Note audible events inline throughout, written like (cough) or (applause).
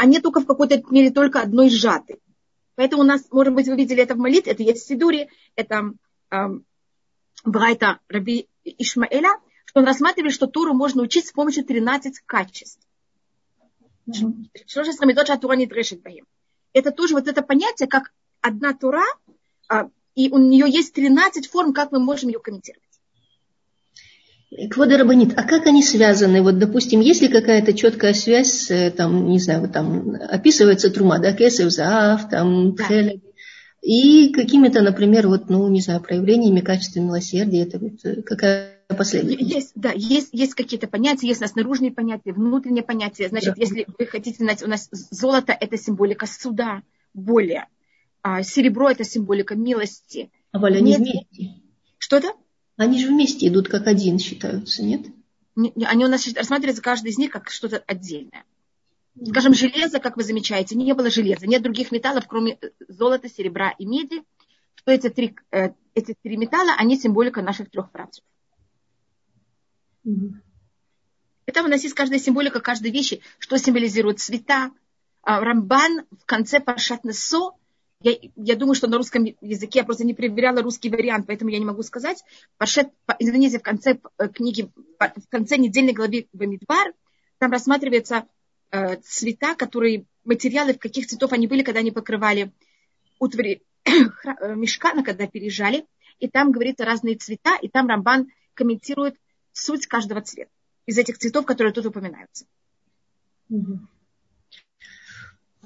они только в какой-то мере только одной сжаты. Поэтому у нас, может быть, вы видели это в молитве, это есть в Сидуре, это э, Брайта Раби Ишмаэля, что он рассматривает, что Туру можно учить с помощью 13 качеств. Что же с Тура не Это тоже вот это понятие, как одна Тура, а, и у нее есть 13 форм, как мы можем ее комментировать. Квода Рабанит, а как они связаны? Вот, допустим, есть ли какая-то четкая связь, там, не знаю, вот там описывается трума, да, кесев, заав, там, да. И какими-то, например, вот, ну, не знаю, проявлениями качества милосердия, это вот э, какая последовательность? Есть, да, есть, есть какие-то понятия, есть у нас наружные понятия, внутренние понятия. Значит, да. если вы хотите знать, у нас золото – это символика суда более, а серебро – это символика милости. А Валя, они вместе? Что-то? Они же вместе идут как один считаются, нет? Они у нас рассматриваются каждый из них как что-то отдельное. Скажем, железо, как вы замечаете, не было железа, нет других металлов, кроме э, золота, серебра и меди. Что эти три, э, эти три металла, они символика наших трех працев. Mm-hmm. Это у нас есть каждая символика каждой вещи, что символизирует цвета. А, Рамбан в конце Пашат Несо я, я думаю, что на русском языке я просто не проверяла русский вариант, поэтому я не могу сказать. Пашет, извините, в конце э, книги, в конце недельной главы Бамидбар, там рассматриваются э, цвета, которые, материалы, в каких цветов они были, когда они покрывали утвари (coughs) э, мешкана, когда переезжали. И там говорится разные цвета, и там Рамбан комментирует суть каждого цвета из этих цветов, которые тут упоминаются.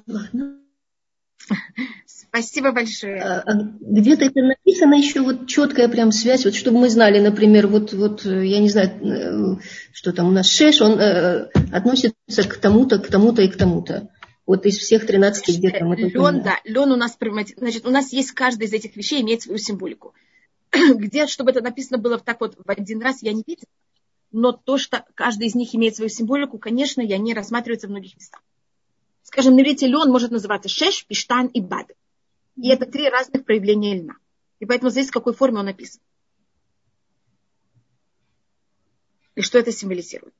Ладно. Спасибо большое. А, а где-то это написано еще вот четкая прям связь, вот чтобы мы знали, например, вот, вот я не знаю, э, что там у нас шеш, он э, относится к тому-то, к тому-то и к тому-то. Вот из всех 13 где-то мы Лен, да, лен у нас, значит, у нас есть каждая из этих вещей имеет свою символику. (clears throat) Где, чтобы это написано было так вот в один раз, я не видела. Но то, что каждый из них имеет свою символику, конечно, я не рассматривается в многих местах. Скажем, на иврите лен может называться шеш, пиштан и бад. И это три разных проявления льна. И поэтому зависит, в какой форме он написан. И что это символизирует.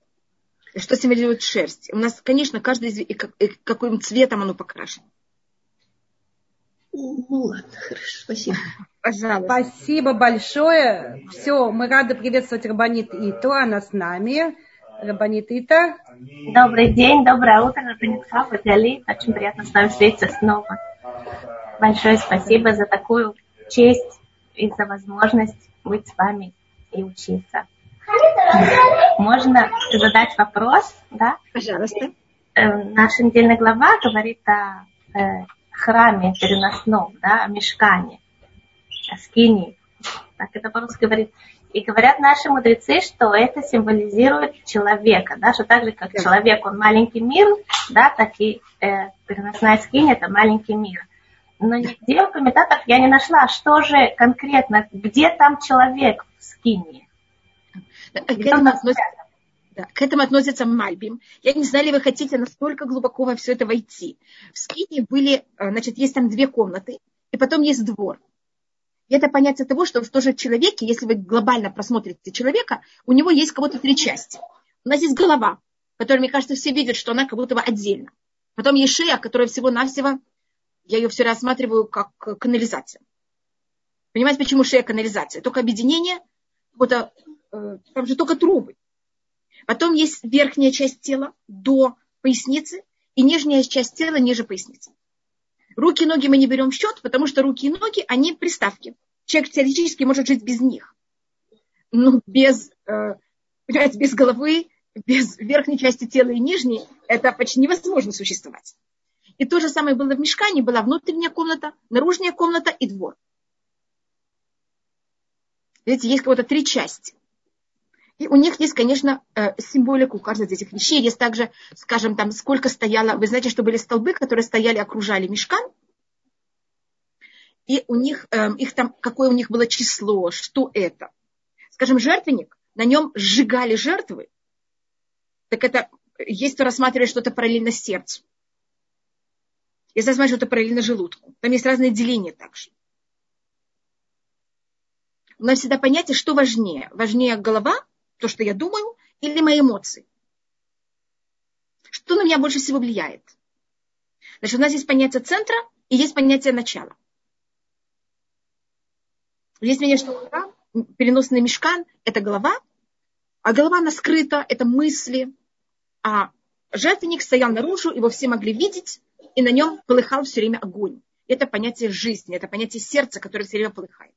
И что символизирует шерсть. У нас, конечно, каждый из... И каким цветом оно покрашено. Ну ладно, хорошо, спасибо. Пожалуйста. Спасибо большое. Все, мы рады приветствовать Рабанит Иту, она с нами. Рабанит Ита. Добрый день, доброе утро, Рабанит Хава, Очень приятно с вами встретиться снова. Большое спасибо за такую честь и за возможность быть с вами и учиться. Можно задать вопрос, да? Пожалуйста. Э, наша недельная глава говорит о э, храме переносном, да, о мешкане, о скине. Так это по-русски говорит. И говорят наши мудрецы, что это символизирует человека, да, что так же, как человек, он маленький мир, да, так и э, переносная скинь это маленький мир. Но нигде у комментаторов я не нашла, что же конкретно, где там человек в скине. К этому, относится, да, к этому относится Мальбим. Я не знаю, ли вы хотите настолько глубоко во все это войти. В скине были, э, значит, есть там две комнаты, и потом есть двор. И это понятие того, что в тоже человеке, если вы глобально просмотрите человека, у него есть кого-то три части. У нас есть голова, которая, мне кажется, все видят, что она как будто бы отдельно. Потом есть шея, которая всего-навсего, я ее все рассматриваю как канализация. Понимаете, почему шея канализация? Только объединение, вот, э, там же только трубы. Потом есть верхняя часть тела до поясницы и нижняя часть тела ниже поясницы. Руки и ноги мы не берем в счет, потому что руки и ноги, они приставки. Человек теоретически может жить без них. Но без, э, понимаете, без головы, без верхней части тела и нижней, это почти невозможно существовать. И то же самое было в мешкане, была внутренняя комната, наружная комната и двор. Видите, есть кого-то три части. И у них есть, конечно, э, символика у каждой из этих вещей. Есть также, скажем, там, сколько стояло... Вы знаете, что были столбы, которые стояли, окружали мешкан. И у них, эм, их там, какое у них было число, что это. Скажем, жертвенник, на нем сжигали жертвы. Так это, есть кто рассматривает что-то параллельно сердцу. Есть рассматривает что-то параллельно желудку. Там есть разные деления также. У нас всегда понятие, что важнее. Важнее голова то, что я думаю, или мои эмоции. Что на меня больше всего влияет? Значит, у нас есть понятие центра и есть понятие начала. Есть мнение, что переносный мешкан – это голова, а голова она скрыта, это мысли, а жертвенник стоял наружу, его все могли видеть, и на нем полыхал все время огонь. Это понятие жизни, это понятие сердца, которое все время полыхает.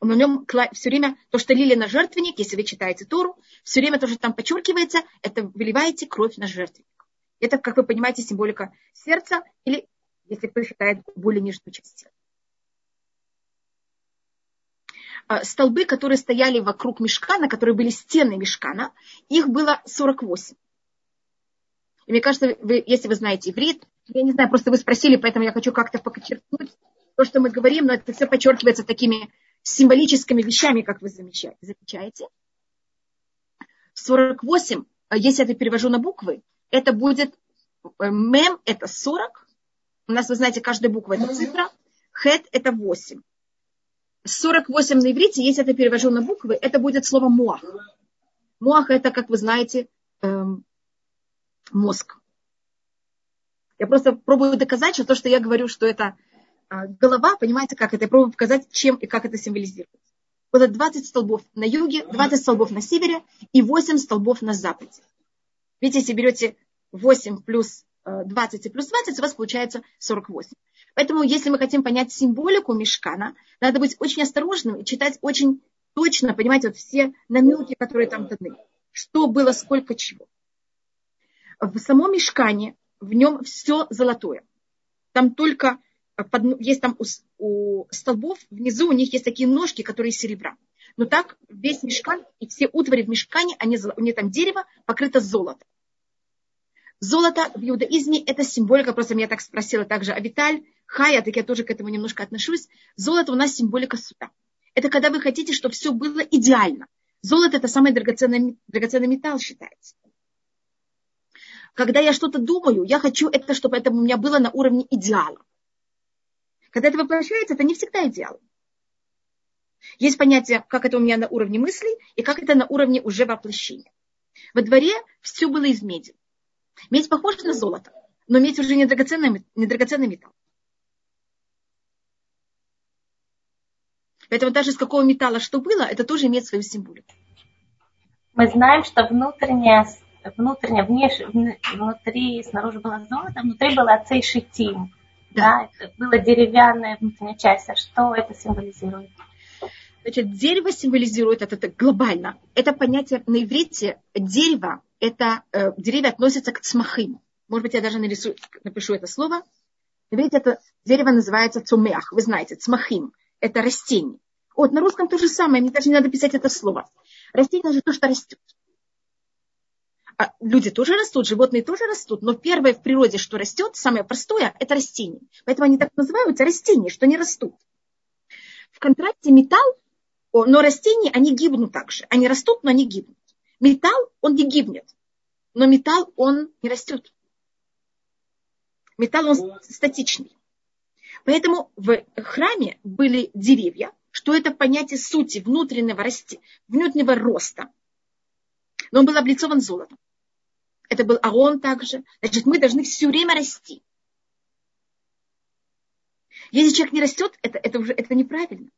На нем все время то, что лили на жертвенник, если вы читаете Тору, все время то, что там подчеркивается, это выливаете кровь на жертвенник. Это, как вы понимаете, символика сердца, или, если кто считает, более нижнюю часть сердца. А, столбы, которые стояли вокруг мешкана, которые были стены мешкана, их было 48. И мне кажется, вы, если вы знаете иврит, я не знаю, просто вы спросили, поэтому я хочу как-то подчеркнуть то, что мы говорим, но это все подчеркивается такими символическими вещами, как вы замечаете. 48, если я это перевожу на буквы, это будет э, мем, это 40. У нас, вы знаете, каждая буква это цифра. Хет это 8. 48 на иврите, если это перевожу на буквы, это будет слово муах. Муах это, как вы знаете, эм, мозг. Я просто пробую доказать, что то, что я говорю, что это голова, понимаете, как это? Я пробую показать, чем и как это символизирует. Было 20 столбов на юге, 20 столбов на севере и 8 столбов на западе. Видите, если берете 8 плюс 20 э, и плюс 20, у вас получается 48. Поэтому, если мы хотим понять символику мешкана, надо быть очень осторожным и читать очень точно, понимаете, вот все намеки, которые там даны. Что было, сколько чего. В самом мешкане, в нем все золотое. Там только под, есть там у, у столбов, внизу у них есть такие ножки, которые из серебра. Но так весь мешкан и все утвари в мешкане, они, у них там дерево покрыто золотом. Золото в иудаизме – это символика, просто меня так спросила также Авиталь, Хая, так я тоже к этому немножко отношусь. Золото у нас символика суда. Это когда вы хотите, чтобы все было идеально. Золото – это самый драгоценный, драгоценный металл считается. Когда я что-то думаю, я хочу это, чтобы это у меня было на уровне идеала. Когда это воплощается, это не всегда идеал. Есть понятие, как это у меня на уровне мыслей и как это на уровне уже воплощения. Во дворе все было из меди. Медь похожа на золото, но медь уже не драгоценный, не драгоценный металл. Поэтому даже с какого металла что было, это тоже имеет свою символику. Мы знаем, что внутреннее, внутреннее, внешне, внутри, снаружи было золото, внутри было отцей шитим да, это была деревянная внутренняя часть. А что это символизирует? Значит, дерево символизирует это, это глобально. Это понятие на иврите дерево, это э, деревья относятся к цмахим. Может быть, я даже нарисую, напишу это слово. На иврите это дерево называется цумеах. Вы знаете, цмахим. Это растение. Вот, на русском то же самое, мне даже не надо писать это слово. Растение – это то, что растет. А люди тоже растут, животные тоже растут, но первое в природе, что растет, самое простое, это растение. Поэтому они так называются растения, что не растут. В контрасте металл, но растения, они гибнут также. Они растут, но они гибнут. Металл, он не гибнет, но металл, он не растет. Металл, он статичный. Поэтому в храме были деревья, что это понятие сути внутреннего, расти, внутреннего роста. Но он был облицован золотом это был Арон также. Значит, мы должны все время расти. Если человек не растет, это, это уже это неправильно.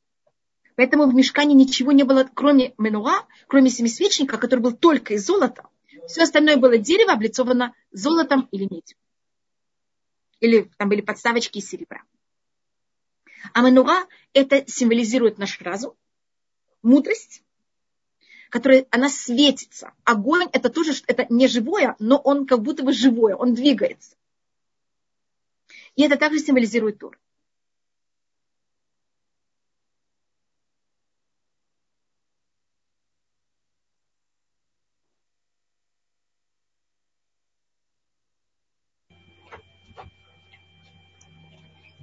Поэтому в мешкане ничего не было, кроме менуа, кроме семисвечника, который был только из золота. Все остальное было дерево, облицовано золотом или медью. Или там были подставочки из серебра. А менуа это символизирует наш разум, мудрость которая, она светится. Огонь это тоже, это не живое, но он как будто бы живое, он двигается. И это также символизирует Тур.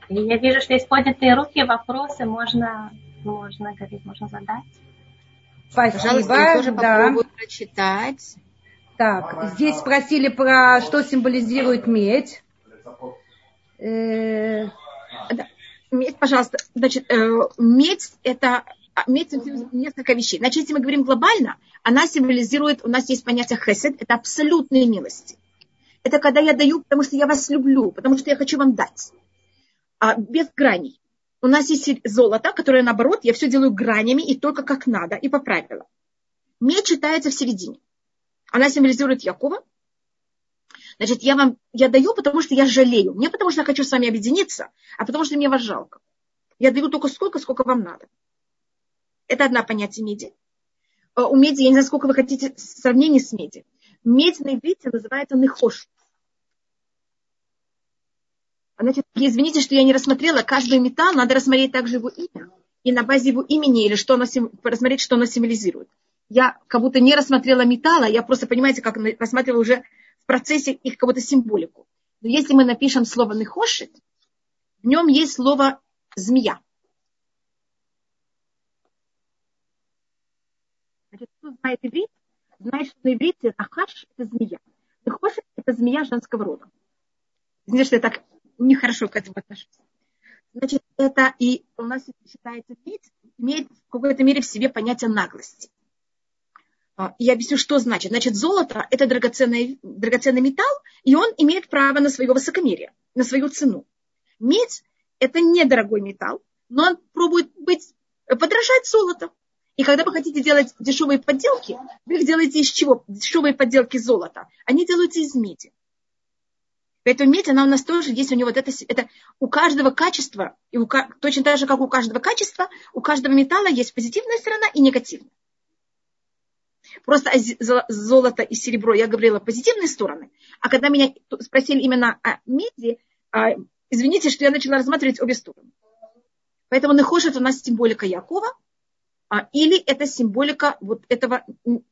Я вижу, что есть поднятые руки, вопросы можно, можно говорить, можно задать. Спасибо. Пожалуйста, я тоже да. попробую прочитать. Так, здесь спросили про что символизирует медь. Э... Медь, пожалуйста, значит, э, медь это а, медь символизирует несколько вещей. Значит, если мы говорим глобально, она символизирует, у нас есть понятие хесед, это абсолютные милости. это когда я даю, потому что я вас люблю, потому что я хочу вам дать. А без граней. У нас есть золото, которое наоборот, я все делаю гранями и только как надо, и по правилам. Медь читается в середине. Она символизирует Якова. Значит, я вам, я даю, потому что я жалею. Не потому что я хочу с вами объединиться, а потому что мне вас жалко. Я даю только сколько, сколько вам надо. Это одна понятие меди. Э, у меди, я не знаю, сколько вы хотите сравнений с меди. Медь на иврите называется нехош. Значит, извините, что я не рассмотрела каждый металл, надо рассмотреть также его имя. И на базе его имени или что оно, рассмотреть, что оно символизирует. Я как будто не рассмотрела металла, я просто, понимаете, как рассматривала уже в процессе их кого-то символику. Но если мы напишем слово нехошит, в нем есть слово змея. Значит, кто знает иврит, знает, что на иврите ахаш – это змея. Нехошит – это змея женского рода. Извините, что я так нехорошо к этому отношусь. Значит, это и у нас считается медь, имеет в какой-то мере в себе понятие наглости. А, я объясню, что значит. Значит, золото – это драгоценный, драгоценный металл, и он имеет право на свое высокомерие, на свою цену. Медь – это недорогой металл, но он пробует быть, подражать золоту. И когда вы хотите делать дешевые подделки, вы их делаете из чего? Дешевые подделки золота. Они делаются из меди. Поэтому медь, она у нас тоже есть у него вот это, это у каждого качества, и у, точно так же, как у каждого качества, у каждого металла есть позитивная сторона и негативная. Просто золото и серебро я говорила позитивные стороны. А когда меня спросили именно о меди, а, извините, что я начала рассматривать обе стороны. Поэтому нехошет у нас символика Якова, а, или это символика вот этого,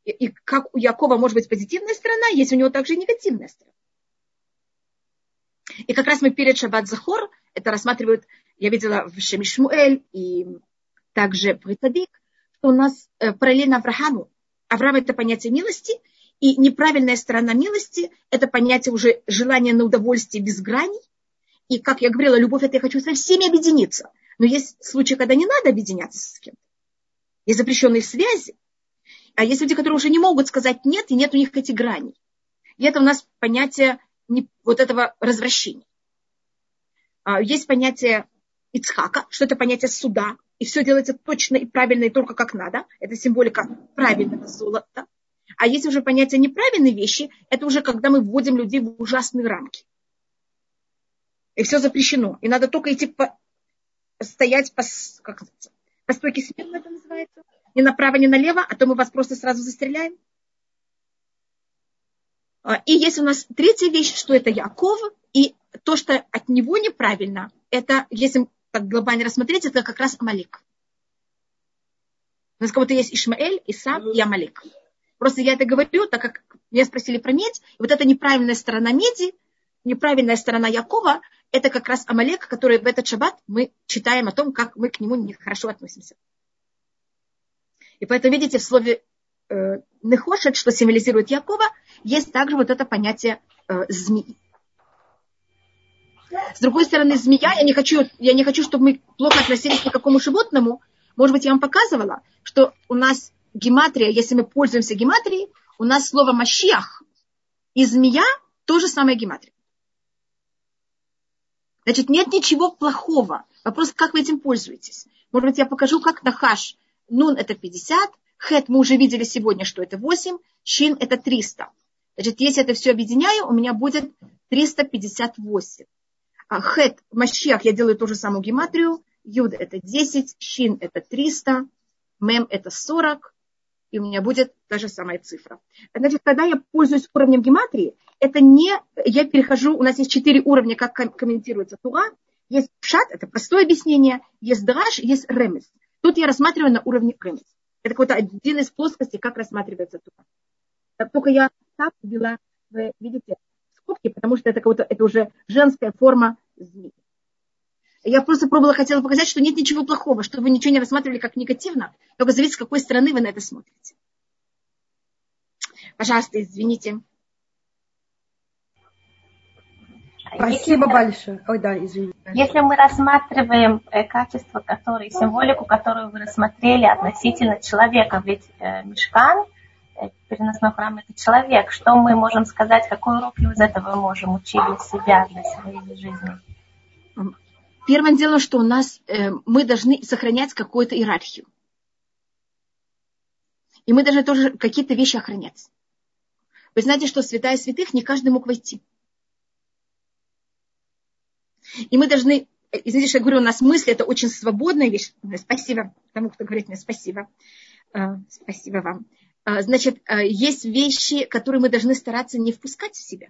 и как у Якова может быть позитивная сторона, есть у него также и негативная сторона. И как раз мы перед Шаббат Захор это рассматривают, я видела в Шемишмуэль и также в Ритадик, что у нас э, параллельно Аврааму. Авраам – это понятие милости, и неправильная сторона милости – это понятие уже желания на удовольствие без граней. И, как я говорила, любовь – это я хочу со всеми объединиться. Но есть случаи, когда не надо объединяться с кем-то. Есть запрещенные связи. А есть люди, которые уже не могут сказать нет, и нет у них этих граней. И это у нас понятие вот этого развращения. А, есть понятие Ицхака, что это понятие суда, и все делается точно и правильно, и только как надо. Это символика правильного золота. А есть уже понятие неправильной вещи, это уже когда мы вводим людей в ужасные рамки. И все запрещено. И надо только идти по, стоять по, как по стойке смирно это называется. Ни направо, ни налево, а то мы вас просто сразу застреляем. А, и есть у нас третья вещь, что это Яков, и то, что от него неправильно, это, если так глобально рассмотреть, это как раз Амалик. У нас кого-то есть Ишмаэль, Исав и Амалик. Просто я это говорю, так как меня спросили про медь, и вот эта неправильная сторона меди, неправильная сторона Якова, это как раз Амалек, который в этот шаббат мы читаем о том, как мы к нему нехорошо относимся. И поэтому, видите, в слове э, Нехошет, что символизирует Якова, есть также вот это понятие э, змеи. С другой стороны, змея, я не хочу, я не хочу, чтобы мы плохо относились к какому животному. Может быть, я вам показывала, что у нас гематрия, если мы пользуемся гематрией, у нас слово «машиах» и «змея» тоже самое гематрия. Значит, нет ничего плохого. Вопрос, как вы этим пользуетесь. Может быть, я покажу, как нахаш. Нун – это 50, хет мы уже видели сегодня, что это 8, чин – это 300. Значит, если это все объединяю, у меня будет 358. А хет, Машиах, я делаю ту же самую гематрию. Юд это 10, Шин это 300, Мем это 40, и у меня будет та же самая цифра. Значит, когда я пользуюсь уровнем гематрии, это не, я перехожу, у нас есть четыре уровня, как комментируется Тура. Есть пшат, это простое объяснение, есть драж, есть ремес. Тут я рассматриваю на уровне ремес. Это какой-то один из плоскостей, как рассматривается Тура. Только я так ввела, вы видите, скобки, потому что это, это уже женская форма змеи. Я просто пробовала, хотела показать, что нет ничего плохого, что вы ничего не рассматривали как негативно, только зависит, с какой стороны вы на это смотрите. Пожалуйста, извините. Спасибо если, большое. Ой, да, извините. Если мы рассматриваем э, качество, которое, символику, которую вы рассмотрели относительно человека, ведь э, мешкан, э, переносной храм – это человек. Что мы можем сказать, какой урок из этого мы можем учить для себя, для своей жизни? Первым делом, что у нас э, мы должны сохранять какую-то иерархию. И мы должны тоже какие-то вещи охранять. Вы знаете, что святая святых не каждый мог войти. И мы должны, э, извините, что я говорю, у нас мысли, это очень свободная вещь. Спасибо тому, кто говорит мне спасибо. Э, спасибо вам. Значит, есть вещи, которые мы должны стараться не впускать в себя.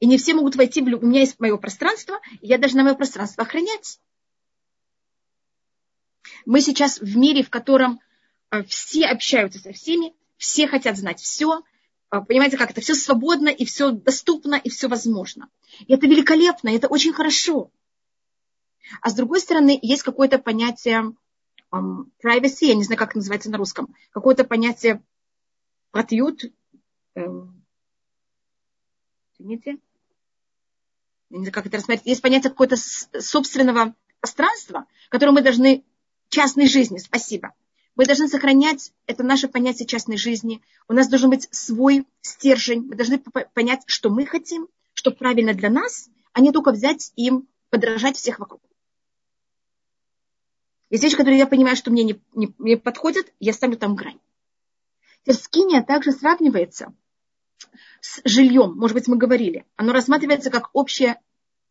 И не все могут войти. У меня есть мое пространство, и я должна мое пространство охранять. Мы сейчас в мире, в котором э, все общаются со всеми, все хотят знать все. Э, понимаете, как это все свободно, и все доступно, и все возможно. И это великолепно, и это очень хорошо. А с другой стороны, есть какое-то понятие um, privacy, я не знаю, как это называется на русском, какое-то понятие патриот, эм, извините, я не знаю, как это рассмотреть, есть понятие какого-то собственного пространства, которое мы должны частной жизни, спасибо. Мы должны сохранять это наше понятие частной жизни. У нас должен быть свой стержень. Мы должны понять, что мы хотим, что правильно для нас, а не только взять им подражать всех вокруг. Есть вещи, которые я понимаю, что мне не, не, не подходят, я ставлю там грань. Терскиния также сравнивается с жильем, может быть, мы говорили, оно рассматривается как общее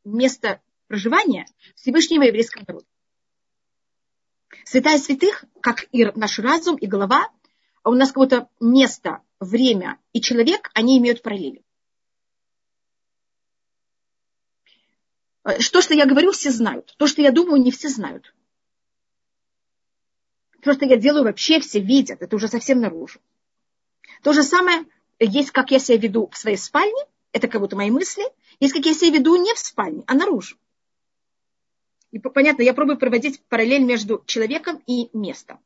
место проживания Всевышнего еврейского народа. Святая святых, как и наш разум и голова, а у нас какое-то место, время и человек, они имеют параллели. Что, что я говорю, все знают. То, что я думаю, не все знают. То, что я делаю, вообще все видят. Это уже совсем наружу. То же самое есть, как я себя веду в своей спальне, это как будто мои мысли, есть, как я себя веду не в спальне, а наружу. И понятно, я пробую проводить параллель между человеком и местом.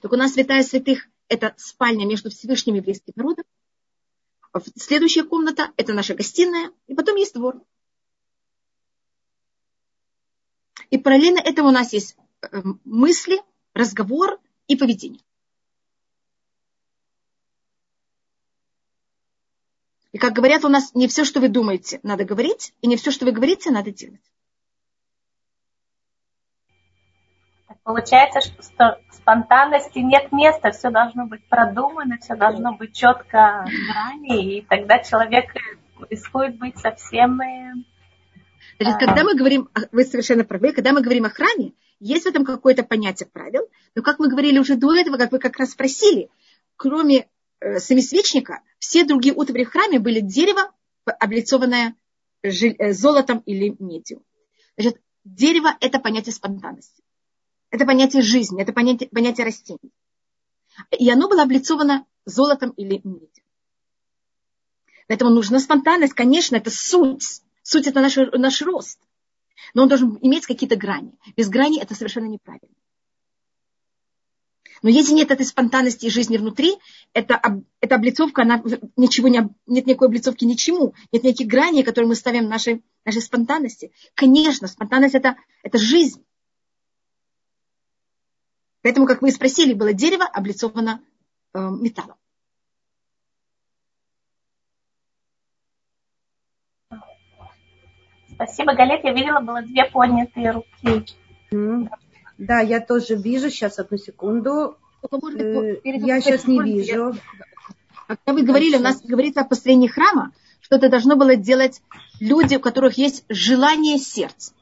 Так у нас святая святых – это спальня между Всевышним еврейским народом. Следующая комната – это наша гостиная, и потом есть двор. И параллельно этому у нас есть э, мысли, разговор и поведение. И как говорят у нас, не все, что вы думаете, надо говорить, и не все, что вы говорите, надо делать. Получается, что спонтанности нет места, все должно быть продумано, все должно быть четко грани, и тогда человек рискует быть совсем... Э, Значит, когда мы говорим, вы совершенно правы, когда мы говорим о храме, есть в этом какое-то понятие правил, но как мы говорили уже до этого, как вы как раз спросили, кроме э, семисвечника, все другие утвари в храме были дерево, облицованное э, золотом или медью. Значит, дерево – это понятие спонтанности. Это понятие жизни, это понятие, понятие растений. И оно было облицовано золотом или медью. Поэтому нужна спонтанность, конечно, это суть. Суть – это наш, наш рост. Но он должен иметь какие-то грани. Без грани это совершенно неправильно. Но если нет этой спонтанности и жизни внутри, это, эта облицовка, она ничего не, нет никакой облицовки ничему, нет никаких граней, которые мы ставим в нашей, нашей спонтанности. Конечно, спонтанность это, это жизнь. Поэтому, как вы и спросили, было дерево облицовано э, металлом. Спасибо, Галет. Я видела, было две поднятые руки. Mm. Да, я тоже вижу. Сейчас, одну секунду. Э, я сейчас не вижу. Когда вы говорили, у нас говорится о построении храма, что это должно было делать люди, у которых есть желание сердца.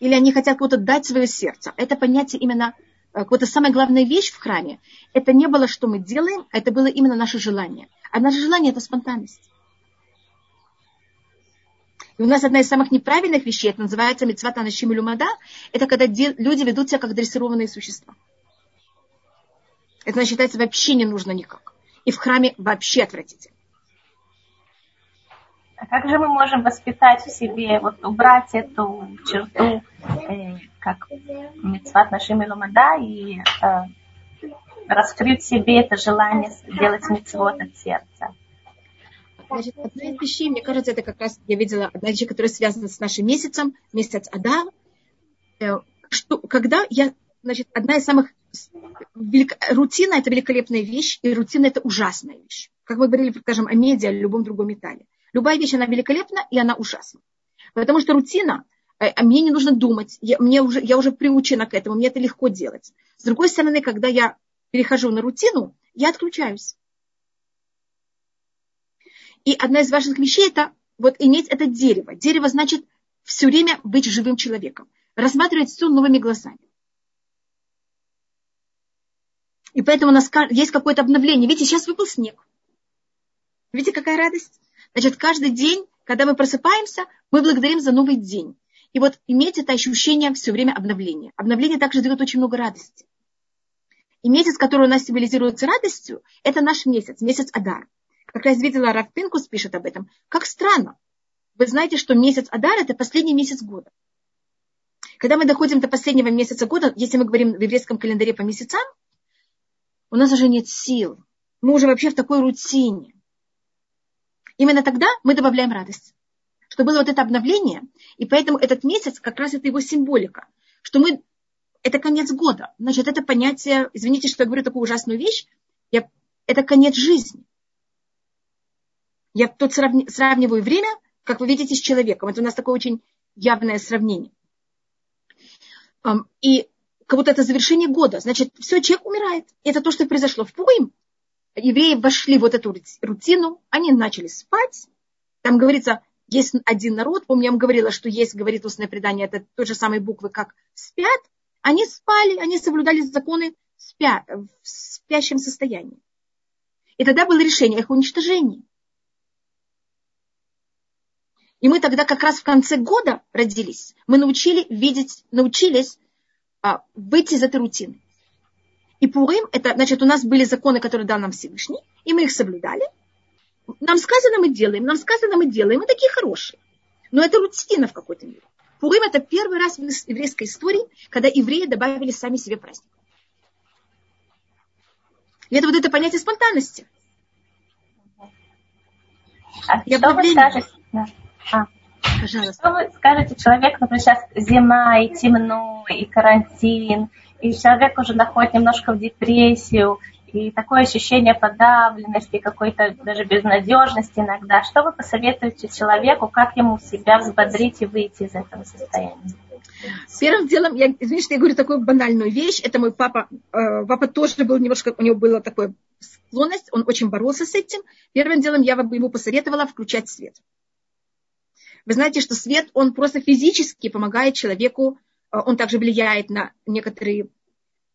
Или они хотят кому-то дать свое сердце. Это понятие именно, какая-то самая главная вещь в храме. Это не было, что мы делаем, а это было именно наше желание. А наше желание – это спонтанность. И у нас одна из самых неправильных вещей, это называется мецвата нашим люмада, это когда люди ведут себя как дрессированные существа. Это считается вообще не нужно никак. И в храме вообще отвратительно. А как же мы можем воспитать в себе, вот убрать эту черту, э, как мецват нашим люмада, и э, раскрыть в себе это желание делать мецвод от сердца? Значит, одна из вещей, мне кажется, это как раз я видела одна вещь, которая связана с нашим месяцем, месяц Адар. Э, что, когда я, значит, одна из самых рутина – это великолепная вещь, и рутина – это ужасная вещь. Как мы говорили, скажем, о медиа, о любом другом металле. Любая вещь, она великолепна, и она ужасна. Потому что рутина, а мне не нужно думать, я, мне уже, я уже приучена к этому, мне это легко делать. С другой стороны, когда я перехожу на рутину, я отключаюсь. И одна из важных вещей – это вот иметь это дерево. Дерево значит все время быть живым человеком, рассматривать все новыми глазами. И поэтому у нас есть какое-то обновление. Видите, сейчас выпал снег. Видите, какая радость? Значит, каждый день, когда мы просыпаемся, мы благодарим за новый день. И вот иметь это ощущение все время обновления. Обновление также дает очень много радости. И месяц, который у нас символизируется радостью, это наш месяц, месяц Адар. Как раз видела, Раф Пинкус пишет об этом. Как странно. Вы знаете, что месяц Адар – это последний месяц года. Когда мы доходим до последнего месяца года, если мы говорим в еврейском календаре по месяцам, у нас уже нет сил. Мы уже вообще в такой рутине. Именно тогда мы добавляем радость. Что было вот это обновление, и поэтому этот месяц, как раз это его символика, что мы, это конец года. Значит, это понятие, извините, что я говорю такую ужасную вещь, я, это конец жизни. Я тут сравни, сравниваю время, как вы видите, с человеком. Это у нас такое очень явное сравнение. И как будто это завершение года. Значит, все, человек умирает. Это то, что произошло в Пуим евреи вошли в вот эту рутину, они начали спать. Там говорится, есть один народ, помню, я вам говорила, что есть, говорит устное предание, это той же самой буквы, как спят. Они спали, они соблюдали законы спя, в спящем состоянии. И тогда было решение их уничтожения. И мы тогда как раз в конце года родились. Мы научили видеть, научились а, выйти из этой рутины. И Пурим, это, значит, у нас были законы, которые дал нам Всевышний, и мы их соблюдали. Нам сказано, мы делаем, нам сказано, мы делаем, мы такие хорошие. Но это рутина в какой-то мере. Пурим это первый раз в еврейской истории, когда евреи добавили сами себе праздник. И это вот это понятие спонтанности. А и что вы скажете? А. Пожалуйста. Что вы скажете человеку, например, сейчас зима и темно, и карантин, и человек уже находит немножко в депрессию, и такое ощущение подавленности, какой-то даже безнадежности иногда. Что вы посоветуете человеку, как ему себя взбодрить и выйти из этого состояния? Первым делом, я, извините, я говорю такую банальную вещь, это мой папа, э, папа тоже был немножко, у него была такая склонность, он очень боролся с этим. Первым делом я бы ему посоветовала включать свет. Вы знаете, что свет, он просто физически помогает человеку он также влияет на некоторые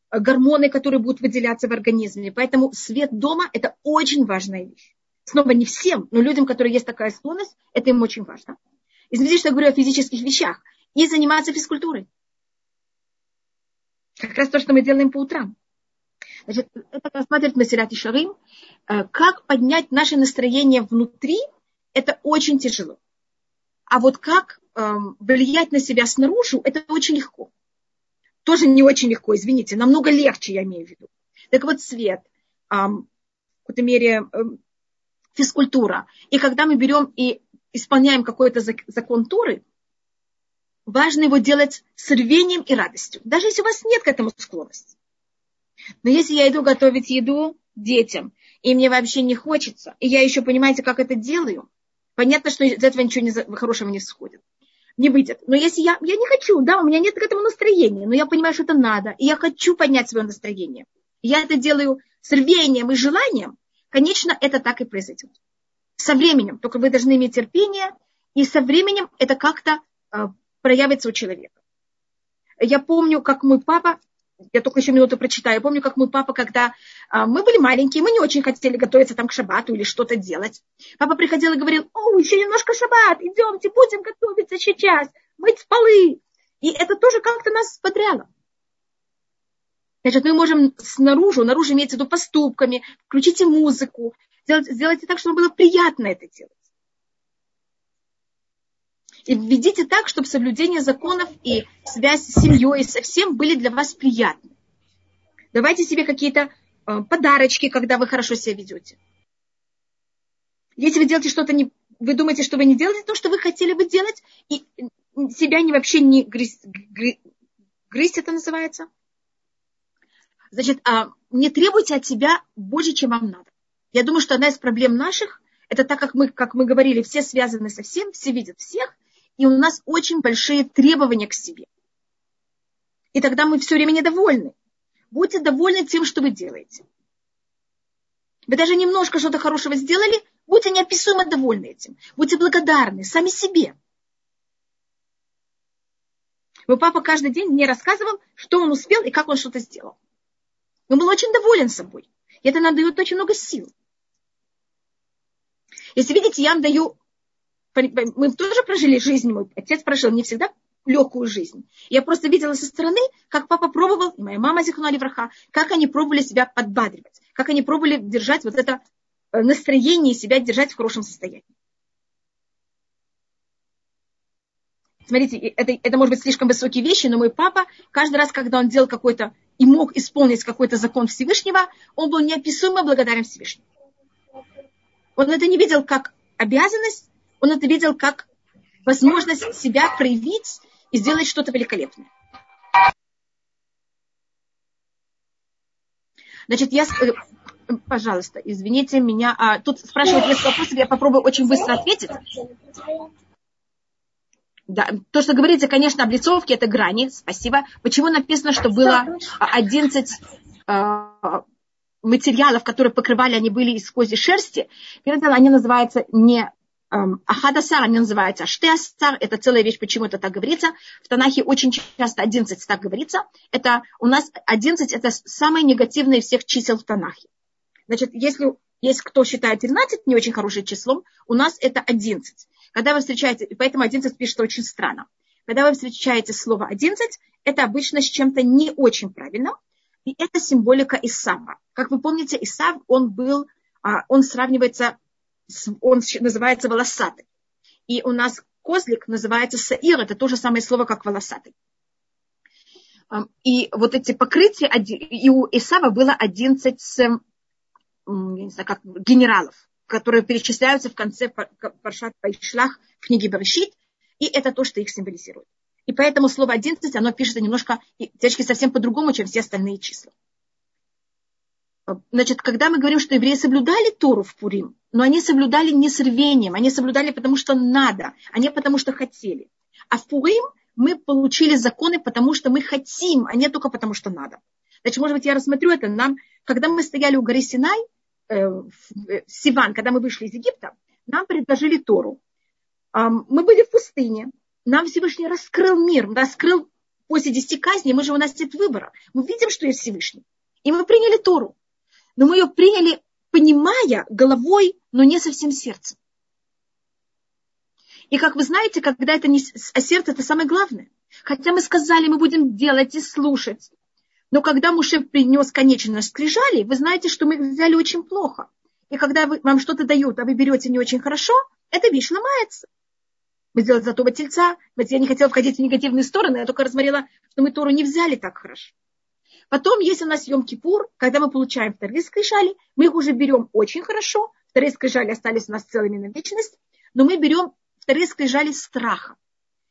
а, гормоны, которые будут выделяться в организме. Поэтому свет дома – это очень важная вещь. Снова не всем, но людям, которые есть такая склонность, это им очень важно. Извините, что я говорю о физических вещах. И заниматься физкультурой. Как раз то, что мы делаем по утрам. Значит, это рассматривает Масират и Шарим. Э, как поднять наше настроение внутри, это очень тяжело. А вот как влиять на себя снаружи, это очень легко. Тоже не очень легко, извините, намного легче, я имею в виду. Так вот, свет, в какой-то мере эм, физкультура. И когда мы берем и исполняем какой-то закон Туры, важно его делать с рвением и радостью. Даже если у вас нет к этому склонности. Но если я иду готовить еду детям, и мне вообще не хочется, и я еще, понимаете, как это делаю, понятно, что из этого ничего не, хорошего не сходит не выйдет. Но если я, я не хочу, да, у меня нет к этому настроения, но я понимаю, что это надо, и я хочу поднять свое настроение. Я это делаю с рвением и желанием, конечно, это так и произойдет. Со временем, только вы должны иметь терпение, и со временем это как-то э, проявится у человека. Я помню, как мой папа я только еще минуту прочитаю. Я помню, как мой папа, когда а, мы были маленькие, мы не очень хотели готовиться там к шабату или что-то делать. Папа приходил и говорил, о, еще немножко шаббат, идемте, будем готовиться сейчас, мыть полы. И это тоже как-то нас подряло. Значит, мы можем снаружи, наружу имеется в виду поступками, включите музыку, сделать, сделайте так, чтобы было приятно это делать. И ведите так, чтобы соблюдение законов и связь с семьей, со всем были для вас приятны. Давайте себе какие-то э, подарочки, когда вы хорошо себя ведете. Если вы делаете что-то не... Вы думаете, что вы не делаете то, что вы хотели бы делать, и себя не вообще не грызть, грызть это называется. Значит, а, не требуйте от себя больше, чем вам надо. Я думаю, что одна из проблем наших, это так как мы, как мы говорили, все связаны со всем, все видят всех, и у нас очень большие требования к себе. И тогда мы все время недовольны. Будьте довольны тем, что вы делаете. Вы даже немножко что-то хорошего сделали, будьте неописуемо довольны этим. Будьте благодарны сами себе. Мой папа каждый день мне рассказывал, что он успел и как он что-то сделал. Он был очень доволен собой. И это нам дает очень много сил. Если видите, я вам даю... Мы тоже прожили жизнь, мой отец прожил не всегда легкую жизнь. Я просто видела со стороны, как папа пробовал, и моя мама зихнула враха, как они пробовали себя подбадривать, как они пробовали держать вот это э, настроение себя держать в хорошем состоянии. Смотрите, это, это может быть слишком высокие вещи, но мой папа каждый раз, когда он делал какой-то и мог исполнить какой-то закон Всевышнего, он был неописуемо благодарен Всевышнему. Он это не видел как обязанность, он это видел как возможность себя проявить и сделать что-то великолепное. Значит, я, э, пожалуйста, извините меня, а, тут спрашивают несколько вопросов, я попробую очень быстро ответить. Да, то, что говорится, конечно, облицовки это грани, спасибо. Почему написано, что было 11 э, материалов, которые покрывали, они были из козьей шерсти. Первое дело, они называются не Ахадасар, они называются Аштеасар, это целая вещь, почему это так говорится. В Танахе очень часто 11 так говорится. Это у нас 11 это самое негативное из всех чисел в Танахе. Значит, если есть кто считает 13 не очень хорошим числом, у нас это 11. Когда вы встречаете, и поэтому 11 пишет очень странно. Когда вы встречаете слово 11, это обычно с чем-то не очень правильным, и это символика Исава. Как вы помните, Исав, он был, а, он сравнивается, он называется волосатый. И у нас козлик называется саир, это то же самое слово, как волосатый. И вот эти покрытия, и у Исава было 11 я не знаю, как, генералов которые перечисляются в конце Паршат Пайшлах в книге Барышит, и это то, что их символизирует. И поэтому слово 11, оно пишется немножко, девочки, совсем по-другому, чем все остальные числа. Значит, когда мы говорим, что евреи соблюдали Тору в Пурим, но они соблюдали не с рвением, они соблюдали потому, что надо, а не потому, что хотели. А в Пурим мы получили законы, потому что мы хотим, а не только потому, что надо. Значит, может быть, я рассмотрю это нам, когда мы стояли у горы Синай, Э, э, Сиван, когда мы вышли из Египта, нам предложили Тору. Мы были в пустыне, нам Всевышний раскрыл мир, раскрыл после десяти казней, мы же у нас нет выбора. Мы видим, что есть Всевышний. И мы приняли Тору. Но мы ее приняли, понимая головой, но не совсем сердцем. И как вы знаете, когда это не а сердце, это самое главное. Хотя мы сказали, мы будем делать и слушать. Но когда Муше принес конечность скрижали, вы знаете, что мы их взяли очень плохо. И когда вы, вам что-то дают, а вы берете не очень хорошо, эта вещь ломается. Мы сделали золотого тельца. Ведь я не хотела входить в негативные стороны, я только рассмотрела, что мы Тору не взяли так хорошо. Потом есть у нас Йом-Кипур, когда мы получаем вторые скрижали, мы их уже берем очень хорошо, вторые скрижали остались у нас целыми на вечность, но мы берем вторые скрижали страха.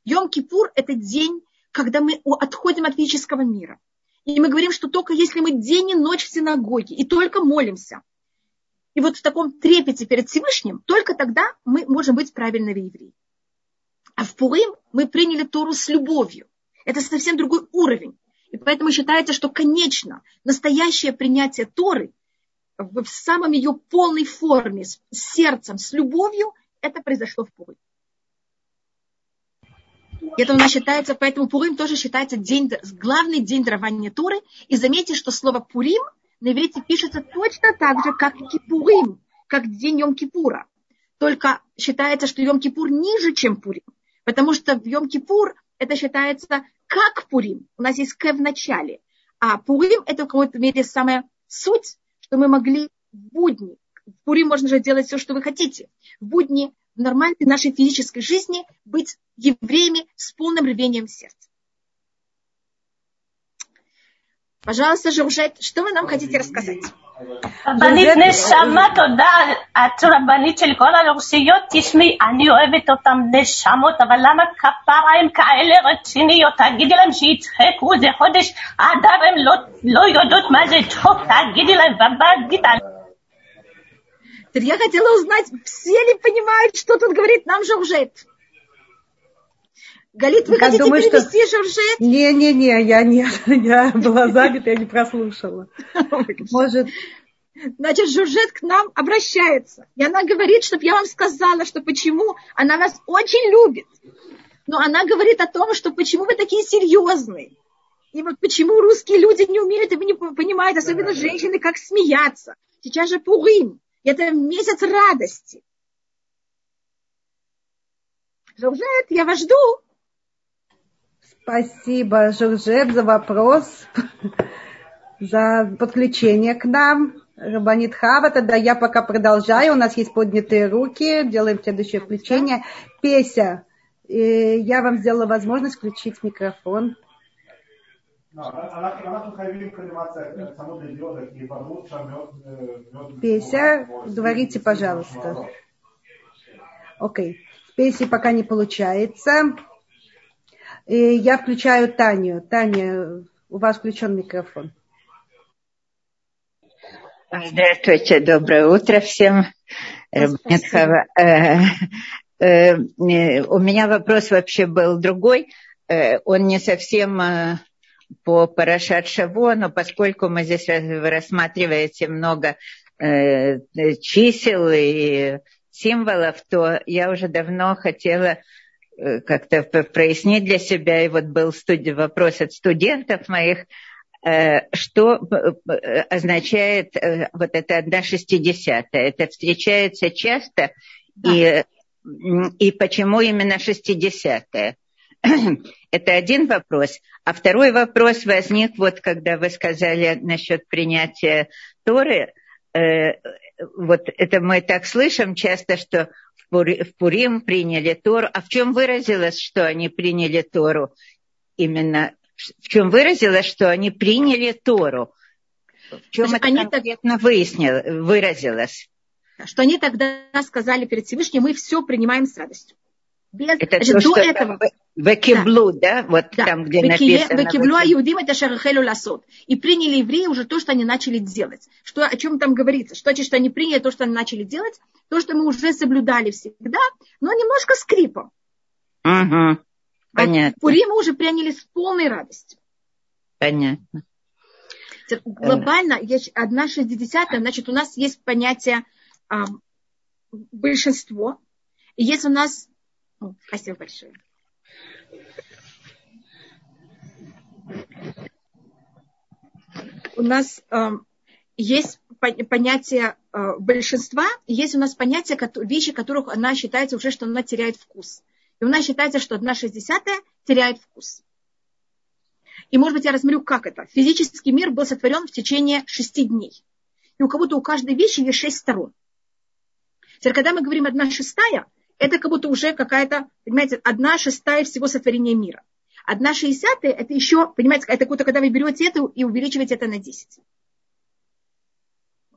Йом-Кипур – это день, когда мы отходим от физического мира. И мы говорим, что только если мы день и ночь в синагоге и только молимся, и вот в таком трепете перед Всевышним, только тогда мы можем быть правильными евреи. А в Пурим мы приняли Тору с любовью. Это совсем другой уровень. И поэтому считается, что, конечно, настоящее принятие Торы в самом ее полной форме, с сердцем, с любовью, это произошло в Пурим. И это у нас считается, поэтому Пурим тоже считается день, главный день дарования Туры. И заметьте, что слово Пурим на иврите пишется точно так же, как Кипурим, как день Йом-Кипура. Только считается, что Йом-Кипур ниже, чем Пурим. Потому что в Йом-Кипур это считается как Пурим. У нас есть К в начале. А Пурим это в какой-то мере самая суть, что мы могли в будни. В Пурим можно же делать все, что вы хотите. В будни в нормальной нашей физической жизни быть евреями с полным рвением сердца. Пожалуйста, Журжет, что вы нам хотите рассказать? רבנית נשמה, תודה. את רבנית של כל האוכלוסיות, תשמעי, אני אוהבת אותם נשמות, אבל למה כפרה הם כאלה רציניות? תגידי להם שיצחקו, זה חודש אדר, הם לא, לא יודעות מה זה צחוק, תגידי להם, בבית Я хотела узнать, все ли понимают, что тут говорит нам Жоржет? Галит, вы я хотите думаю, перевести что... Жоржет? Не-не-не, я не, (laughs) я была занята, я не прослушала. (laughs) Может, Значит, Журжет к нам обращается. И она говорит, чтобы я вам сказала, что почему она нас очень любит. Но она говорит о том, что почему вы такие серьезные. И вот почему русские люди не умеют и не понимают, особенно женщины, как смеяться. Сейчас же Пурим. Это месяц радости. Журжет, я вас жду. Спасибо, Журжет, за вопрос, за подключение к нам. Рабанит Хава, тогда я пока продолжаю. У нас есть поднятые руки. Делаем следующее включение. Песя, я вам сделала возможность включить микрофон. Песя, говорите, пожалуйста. Окей. Песи пока не получается. И я включаю Таню. Таня, у вас включен микрофон. Здравствуйте, доброе утро всем. Э, э, э, у меня вопрос вообще был другой. Он не совсем по Парашат Шаво, но поскольку мы здесь рассматриваете много чисел и символов, то я уже давно хотела как-то прояснить для себя, и вот был вопрос от студентов моих, Э, что э, означает э, вот это одна шестидесятая. Это встречается часто, да. и, и почему именно шестидесятая? (clears throat) Это один вопрос. А второй вопрос возник, вот когда вы сказали насчет принятия Торы. вот это мы так слышим часто, что в Пурим приняли Тору. А в чем выразилось, что они приняли Тору? Именно в чем выразилось, что они приняли Тору. В чем Значит, это они конкретно так... выяснил, выразилось? Что они тогда сказали перед Всевышним, мы все принимаем с радостью. Без, это значит, то, до этого. Векиблу, да. да? Вот да. там, где Векие, написано. Векиблу аюдим это шарахелю ласот. И приняли евреи уже то, что они начали делать. Что, о чем там говорится? Что значит, что они приняли то, что они начали делать? То, что мы уже соблюдали всегда, но немножко скрипом. Угу. Понятно. Пурим мы уже приняли с полной радостью. Понятно. Глобально есть одна шестидесятая, значит, у нас есть понятие а, большинство. И есть у нас... Спасибо большое. У нас э, есть понятие э, большинства, есть у нас понятие, вещи, которых она считается уже, что она теряет вкус. И у нас считается, что одна шестидесятая теряет вкус. И, может быть, я рассмотрю, как это. Физический мир был сотворен в течение шести дней. И у кого-то у каждой вещи есть шесть сторон. Теперь, когда мы говорим одна шестая, это как будто уже какая-то, понимаете, одна шестая всего сотворения мира. Одна шестьдесятая, это еще, понимаете, это как будто, когда вы берете это и увеличиваете это на десять.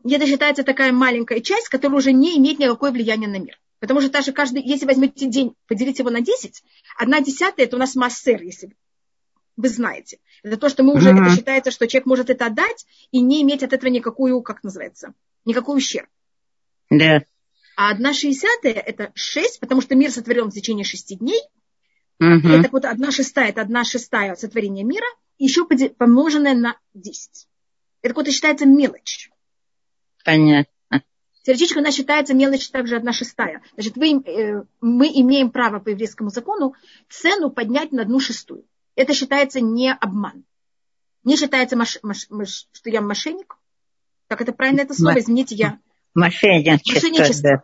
И это считается такая маленькая часть, которая уже не имеет никакого влияния на мир. Потому что даже каждый, если возьмете день, поделите его на 10, одна десятая это у нас массер, если вы знаете. Это то, что мы уже, mm-hmm. это считается, что человек может это отдать и не иметь от этого никакую, как называется, никакой ущерб. Да. Yeah. А одна шестьдесятая это шесть, потому что мир сотворен в течение шести дней. Mm-hmm. Это вот одна шестая, это одна шестая сотворения мира, еще помноженная на десять. Это вот считается мелочь. Понятно. Теоретически она считается мелочь также одна шестая. Значит, вы, э, мы имеем право по еврейскому закону цену поднять на одну шестую. Это считается не обман. Не считается, маш, маш, маш, что я мошенник. Как это правильно это слово? Извините, я... Мошенничество. Мошенничество. Да.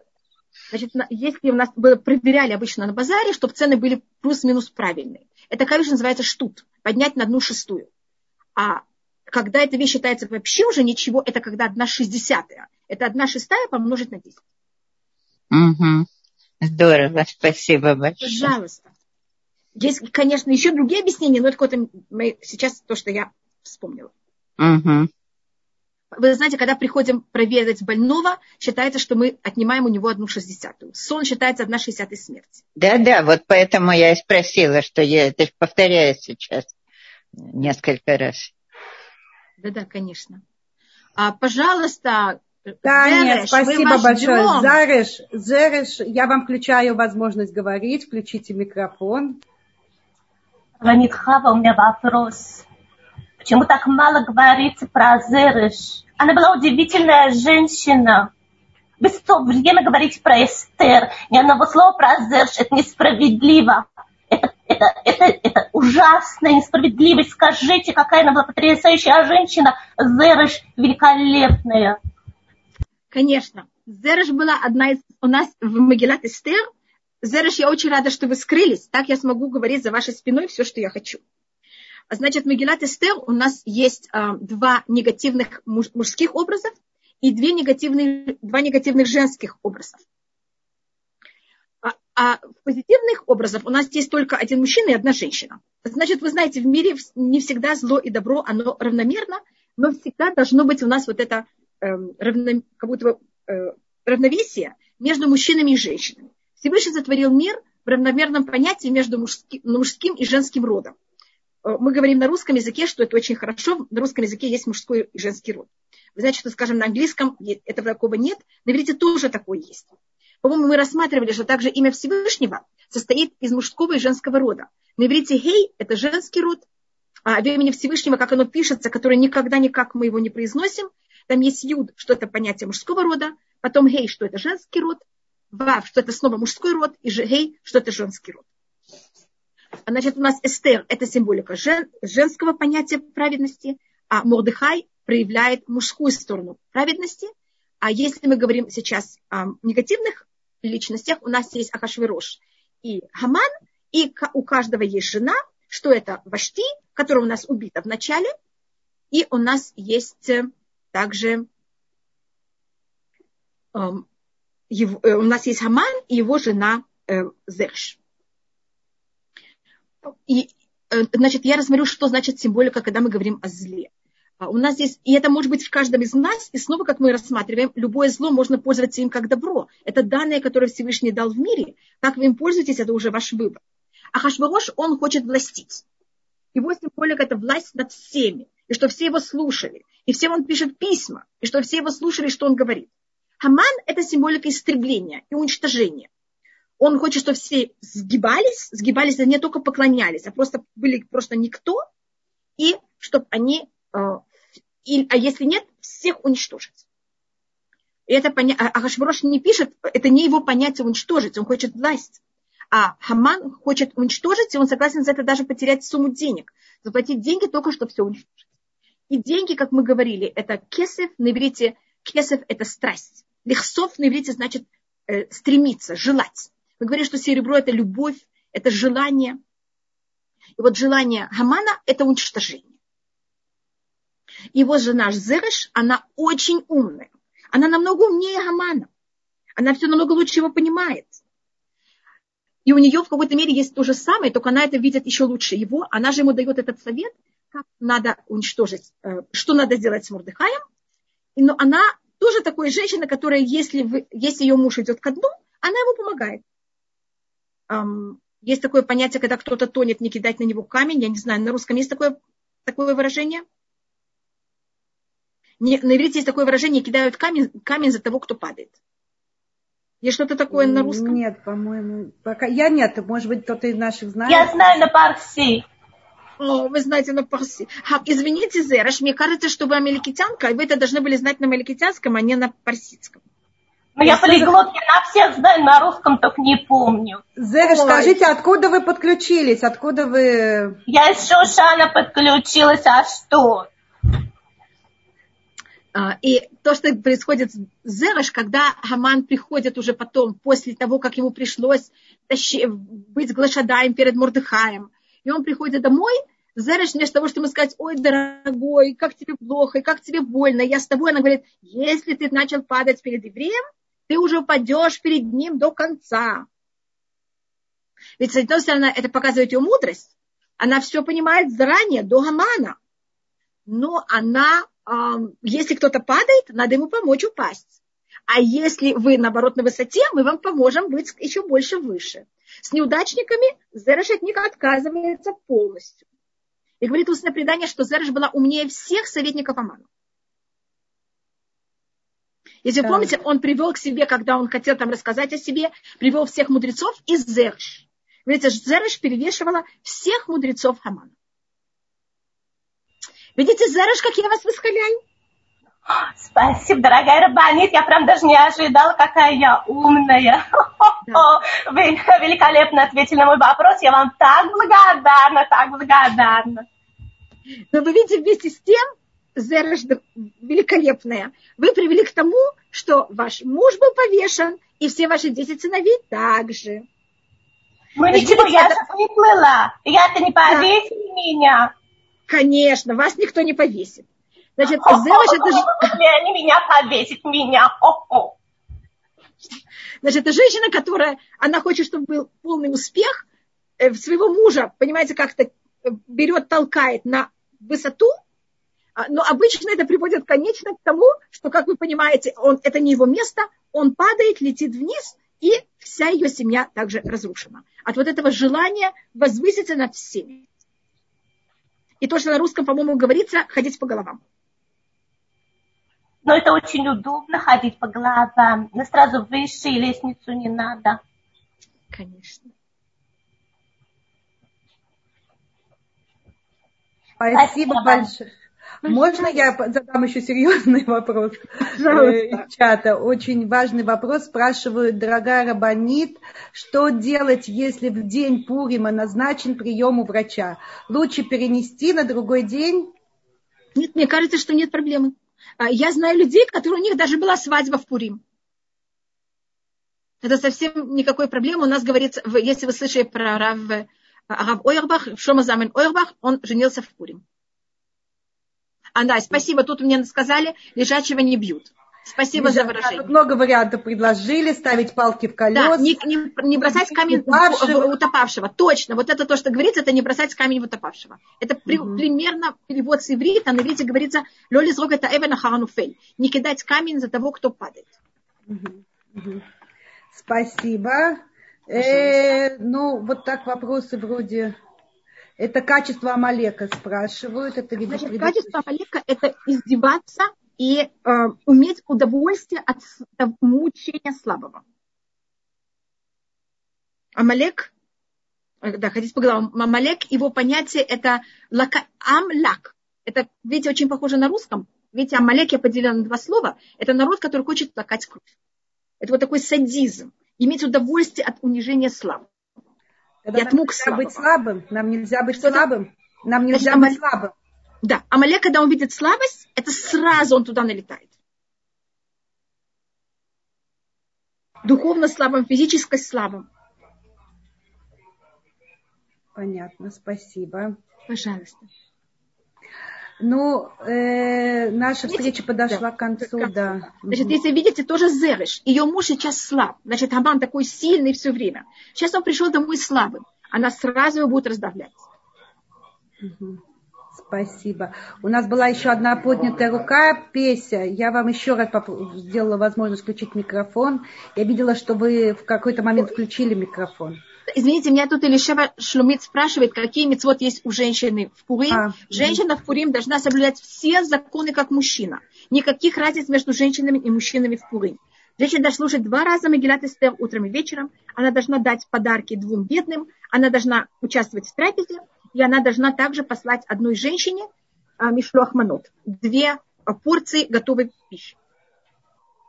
Значит, если у нас было, проверяли обычно на базаре, чтобы цены были плюс-минус правильные. Это, конечно, называется штут. Поднять на одну шестую. А когда эта вещь считается вообще уже ничего, это когда одна шестьдесятая. Это одна шестая помножить на десять. Угу. Здорово, спасибо большое. Пожалуйста. Есть, конечно, еще другие объяснения, но это какое-то сейчас то, что я вспомнила. Угу. Вы знаете, когда приходим проверить больного, считается, что мы отнимаем у него одну шестьдесятую. Сон считается одна шестьдесятая смерти. Да-да, вот поэтому я и спросила, что я это повторяю сейчас несколько раз. Да-да, конечно. А, пожалуйста, Таня, Зереш, спасибо большое. Зареш, Зереш, я вам включаю возможность говорить. Включите микрофон. Ранитхава, у меня вопрос. Почему так мало говорится про Зереш? Она была удивительная женщина. Вы все время говорите про Эстер. Ни одного слова про Зереш. Это несправедливо. Это, это, это, это ужасная несправедливость. Скажите, какая она была потрясающая женщина. Зереш великолепная. Конечно. Зереш была одна из... У нас в Магеллат Эстер. Зереш, я очень рада, что вы скрылись. Так я смогу говорить за вашей спиной все, что я хочу. Значит, в Магеллат Эстер у нас есть а, два негативных муж, мужских образа и две негативные, два негативных женских образов. А, а в позитивных образах у нас есть только один мужчина и одна женщина. Значит, вы знаете, в мире не всегда зло и добро, оно равномерно, но всегда должно быть у нас вот это Эм, равно, как будто э, равновесие между мужчинами и женщинами. Всевышний затворил мир в равномерном понятии между мужским, мужским и женским родом. Э, мы говорим на русском языке, что это очень хорошо. На русском языке есть мужской и женский род. Вы знаете, что, скажем, на английском этого такого нет. На иврите тоже такое есть. По-моему, мы рассматривали, что также имя Всевышнего состоит из мужского и женского рода. На иврите «хей» – это женский род, а в имени Всевышнего, как оно пишется, которое никогда никак мы его не произносим – там есть юд, что это понятие мужского рода, потом гей, что это женский род, вав, что это снова мужской род, и гей, что это женский род. Значит, у нас Эстер – это символика жен, женского понятия праведности, а Мордыхай проявляет мужскую сторону праведности. А если мы говорим сейчас о негативных личностях, у нас есть Ахашвирош и Хаман, и у каждого есть жена, что это Вашти, которая у нас убита в начале, и у нас есть также эм, его, э, у нас есть Хаман и его жена э, Зерш. И, э, значит, я рассмотрю, что значит символика, когда мы говорим о зле. А у нас здесь, и это может быть в каждом из нас, и снова, как мы рассматриваем, любое зло можно пользоваться им как добро. Это данные, которые Всевышний дал в мире. Как вы им пользуетесь, это уже ваш выбор. А Хашварош, он хочет властить. Его символика – это власть над всеми и что все его слушали, и всем он пишет письма, и что все его слушали, что он говорит. Хаман – это символика истребления и уничтожения. Он хочет, чтобы все сгибались, сгибались, а не только поклонялись, а просто были просто никто, и чтобы они, э, и, а если нет, всех уничтожить. И это поня... А Ахашвирош не пишет, это не его понятие уничтожить, он хочет власть. А Хаман хочет уничтожить, и он согласен за это даже потерять сумму денег. Заплатить деньги только, чтобы все уничтожить. И деньги, как мы говорили, это кесев, на иврите кесев – это страсть. Лихсов на иврите значит э, стремиться, желать. Мы говорим, что серебро – это любовь, это желание. И вот желание Хамана – это уничтожение. Его жена Зереш, она очень умная. Она намного умнее Хамана. Она все намного лучше его понимает. И у нее в какой-то мере есть то же самое, только она это видит еще лучше его. Она же ему дает этот совет, как надо уничтожить, э, что надо сделать с Мордыхаем. Но она тоже такая женщина, которая, если, вы, если ее муж идет ко дну, она ему помогает. Есть такое понятие, когда кто-то тонет, не кидать на него камень. Я не знаю, на русском есть такое, такое выражение? Не, на иврите есть такое выражение, кидают камень, камень за того, кто падает. Есть что-то такое на русском? Нет, по-моему. Пока я нет. Может быть, кто-то из наших знает. Я знаю на парси. О, вы знаете на парси. Ха, извините, Зераш, мне кажется, что вы амеликитянка, и вы это должны были знать на амеликитянском, а не на парсийском. Ну, я полиглот, я на всех знаю, на русском только не помню. Зераш, скажите, откуда вы подключились? Откуда вы... Я из Шошана подключилась, а что? А, и то, что происходит с Зераш, когда Хаман приходит уже потом, после того, как ему пришлось быть глашадаем перед Мордыхаем, и он приходит домой, Зереш вместо того, чтобы сказать, ой, дорогой, как тебе плохо, и как тебе больно, я с тобой, она говорит, если ты начал падать перед евреем, ты уже упадешь перед ним до конца. Ведь, с одной стороны, это показывает ее мудрость. Она все понимает заранее, до Гамана. но она, если кто-то падает, надо ему помочь упасть. А если вы, наоборот, на высоте, мы вам поможем быть еще больше выше. С неудачниками Зереш от отказывается полностью. И говорит устное предание, что Зереш была умнее всех советников Амана. Если да. вы помните, он привел к себе, когда он хотел там рассказать о себе, привел всех мудрецов из Зерш. Видите, Зереш перевешивала всех мудрецов Хамана. Видите, Зереш, как я вас восхваляю? Спасибо, дорогая Рабанит. Я прям даже не ожидала, какая я умная. Да. Вы великолепно ответили на мой вопрос. Я вам так благодарна, так благодарна. Но вы видите, вместе с тем, Зереш великолепная, вы привели к тому, что ваш муж был повешен, и все ваши дети сыновей также. Ну ничего, я же выплыла. Я-то не повесили да. меня. Конечно, вас никто не повесит. Значит, Зереш это же... Они меня повесят, меня. Значит, это женщина, которая, она хочет, чтобы был полный успех э, своего мужа, понимаете, как-то э, берет, толкает на высоту, но обычно это приводит конечно к тому, что, как вы понимаете, он, это не его место, он падает, летит вниз, и вся ее семья также разрушена. От вот этого желания возвыситься над всеми. И то, что на русском, по-моему, говорится, ходить по головам. Но это очень удобно ходить по головам. Но сразу выше лестницу не надо. Конечно. Спасибо большое. Можно я задам еще серьезный вопрос э, чата? Очень важный вопрос. Спрашивают, дорогая Рабанит, что делать, если в день Пурима назначен прием у врача? Лучше перенести на другой день? Нет, мне кажется, что нет проблемы. А, я знаю людей, которые у них даже была свадьба в Пурим. Это совсем никакой проблемы. У нас говорится, если вы слышали про Рав, Рав Ойербах, Шома Замен Ойербах, он женился в Пурим. А, да, спасибо. Тут мне сказали, лежачего не бьют. Спасибо за выражение. Тут много вариантов предложили, ставить палки в колеса. Да, не, не, не бросать камень утопавшего. В, в утопавшего. Точно, вот это то, что говорится, это не бросать камень в утопавшего. Это при, угу. примерно перевод с иврита. На иврите говорится, лоли зрог это эвена харануфель. Не кидать камень за того, кто падает. Угу. Угу. Спасибо. Э, ну, вот так вопросы вроде это качество Амалека спрашивают. Это Значит, предыдущий... качество Амалека – это издеваться и э, уметь удовольствие от, от мучения слабого. Амалек, э, да, хотите по головам, Амалек, его понятие это лака, амлак. Это, видите, очень похоже на русском. Видите, Амалек я поделила на два слова. Это народ, который хочет лакать кровь. Это вот такой садизм. Иметь удовольствие от унижения слабого. Тогда я нам нельзя быть слабым. Нам нельзя быть Что слабым. Нам нельзя Значит, быть слабым. Да, Амалек, когда он видит слабость, это сразу он туда налетает. Духовно слабым, физически слабым. Понятно, спасибо. Пожалуйста. Ну, э, наша видите? встреча подошла да. к концу, к да. Значит, если видите, тоже Зереш. Ее муж сейчас слаб. Значит, Аман такой сильный все время. Сейчас он пришел домой слабым. Она сразу его будет раздавлять. Угу. Спасибо. У нас была еще одна поднятая рука. Песя, я вам еще раз сделала возможность включить микрофон. Я видела, что вы в какой-то момент включили микрофон. Извините, меня тут Илишева Шлумит спрашивает, какие мецвод есть у женщины в Пурим. А, Женщина в Пурим должна соблюдать все законы, как мужчина. Никаких разниц между женщинами и мужчинами в Пурим. Женщина должна слушать два раза Магилат Эстер утром и вечером. Она должна дать подарки двум бедным. Она должна участвовать в трапезе. И она должна также послать одной женщине а, Мишлох Манот. Две порции готовой пищи.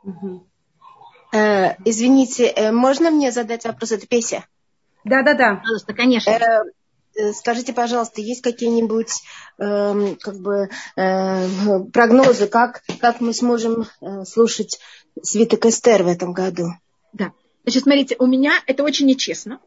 Угу. Э, извините, э, можно мне задать вопрос? Это Песя? Да, да, да. Пожалуйста, конечно. Э, э, скажите, пожалуйста, есть какие-нибудь э, как бы, э, прогнозы, как, как мы сможем э, слушать свиток Эстер в этом году? Да. Значит, смотрите, у меня это очень нечестно.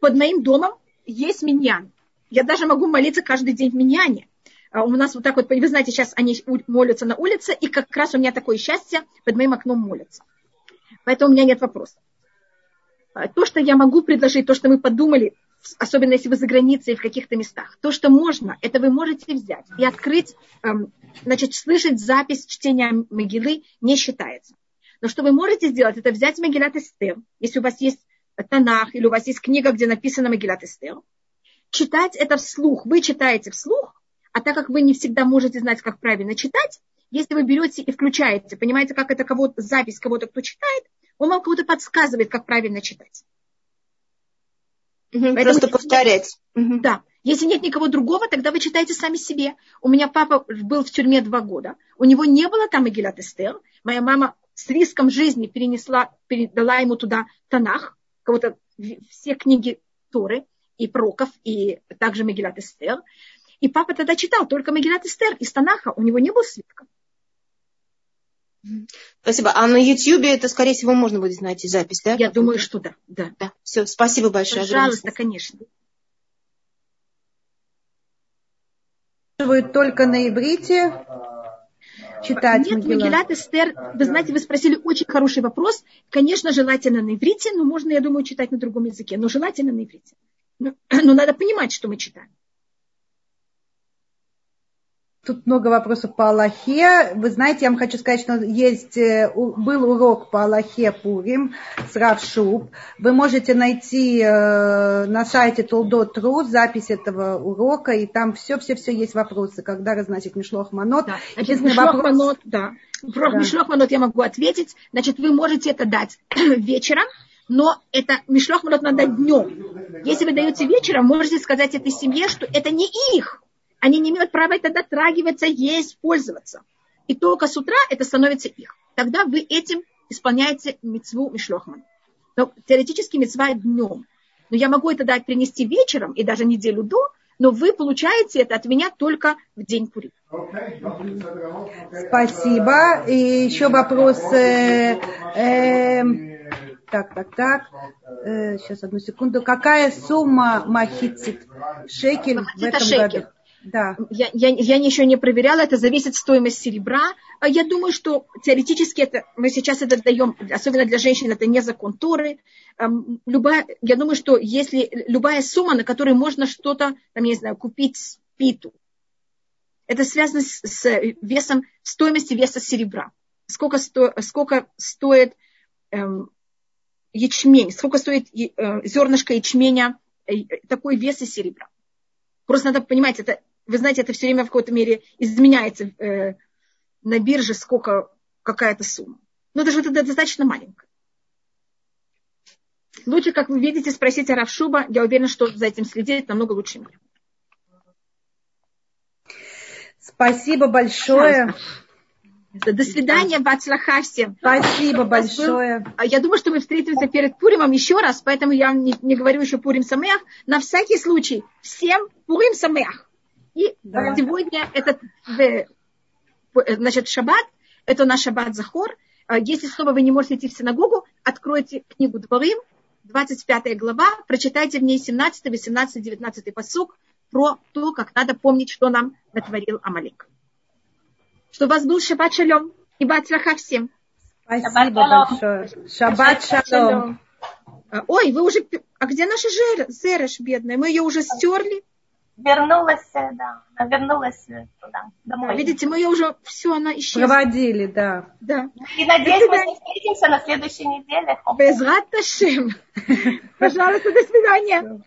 Под моим домом есть миньян. Я даже могу молиться каждый день в миньяне. А у нас вот так вот, вы знаете, сейчас они молятся на улице, и как раз у меня такое счастье, под моим окном молятся. Поэтому у меня нет вопросов. А, то, что я могу предложить, то, что мы подумали особенно если вы за границей в каких-то местах. То, что можно, это вы можете взять и открыть, эм, значит, слышать запись чтения Могилы не считается. Но что вы можете сделать, это взять Могилат Эстер, если у вас есть Танах или у вас есть книга, где написано Могилат Эстер, читать это вслух. Вы читаете вслух, а так как вы не всегда можете знать, как правильно читать, если вы берете и включаете, понимаете, как это кого-то, запись кого-то, кто читает, он вам кого-то подсказывает, как правильно читать. Угу, просто повторять. Нет, да. Если нет никого другого, тогда вы читаете сами себе. У меня папа был в тюрьме два года. У него не было там Игилат Эстер. Моя мама с риском жизни перенесла, передала ему туда Танах, кого-то все книги Торы и Проков, и также Мегилат Эстер. И папа тогда читал только Мегилат Эстер из Танаха. У него не было свитка. Спасибо. А на YouTube это, скорее всего, можно будет найти запись, да? Я думаю, что да. да. да. Все, спасибо большое. Пожалуйста, конечно. Только на иврите читать Нет, Магилат Эстер, вы знаете, вы спросили очень хороший вопрос. Конечно, желательно на иврите, но можно, я думаю, читать на другом языке. Но желательно на иврите. Но, (clears throat) но надо понимать, что мы читаем. Тут много вопросов по Аллахе. Вы знаете, я вам хочу сказать, что есть, э, был урок по Аллахе Пурим с Равшуб. Вы можете найти э, на сайте Толдот.ру запись этого урока, и там все-все-все есть вопросы, когда разносить Мишлох Манот. Да. Значит, Мишлох вопрос... Манот, да. Про да. Мишлох Манот я могу ответить. Значит, вы можете это дать (clears throat) вечером, но это Мишлох Манот надо днем. Если вы даете вечером, можете сказать этой семье, что это не их они не имеют права это дотрагиваться, есть, пользоваться. И только с утра это становится их. Тогда вы этим исполняете мецву Мишлохман. Но теоретически мецва днем. Но я могу это дать принести вечером и даже неделю до, но вы получаете это от меня только в день Пури. Спасибо. И еще вопрос. Э, э, так, так, так. Э, сейчас одну секунду. Какая сумма махицит шекель в этом шекель. году? Да. Я, я, я еще не проверяла, это зависит от стоимости серебра. А я думаю, что теоретически это, мы сейчас это даем, особенно для женщин, это не закон Торы. Любая, я думаю, что если любая сумма, на которой можно что-то, там, я не знаю, купить питу, это связано с, с весом, стоимостью веса серебра. Сколько, сто, сколько стоит эм, ячмень, сколько стоит э, зернышко ячменя, э, такой вес из серебра. Просто надо понимать, это вы знаете, это все время в какой-то мере изменяется э, на бирже, сколько какая-то сумма. Но даже это достаточно маленькая. Лучше, как вы видите, спросить о Равшуба. Я уверена, что за этим следить намного лучше меня. Спасибо большое. До свидания, Бацлаха всем. Спасибо большое. Я думаю, что мы встретимся перед Пуримом еще раз, поэтому я не, не говорю еще Пурим Самех. На всякий случай, всем Пурим Самех. И да. сегодня этот, значит, шаббат, это наш шаббат Захор. А если снова вы не можете идти в синагогу, откройте книгу Дворим, 25 глава, прочитайте в ней 17, 18, 19 посук про то, как надо помнить, что нам натворил Амалик. Что у вас был шаббат шалом и бацлаха всем. Спасибо большое. Шаббат шалом. А, ой, вы уже... А где наша Зереш, бедная? Мы ее уже стерли вернулась, да, она вернулась туда, домой. Видите, мы ее уже, все, она исчезла. Проводили, да. да. И надеюсь, мы встретимся на следующей неделе. Без (laughs) Пожалуйста, до свидания.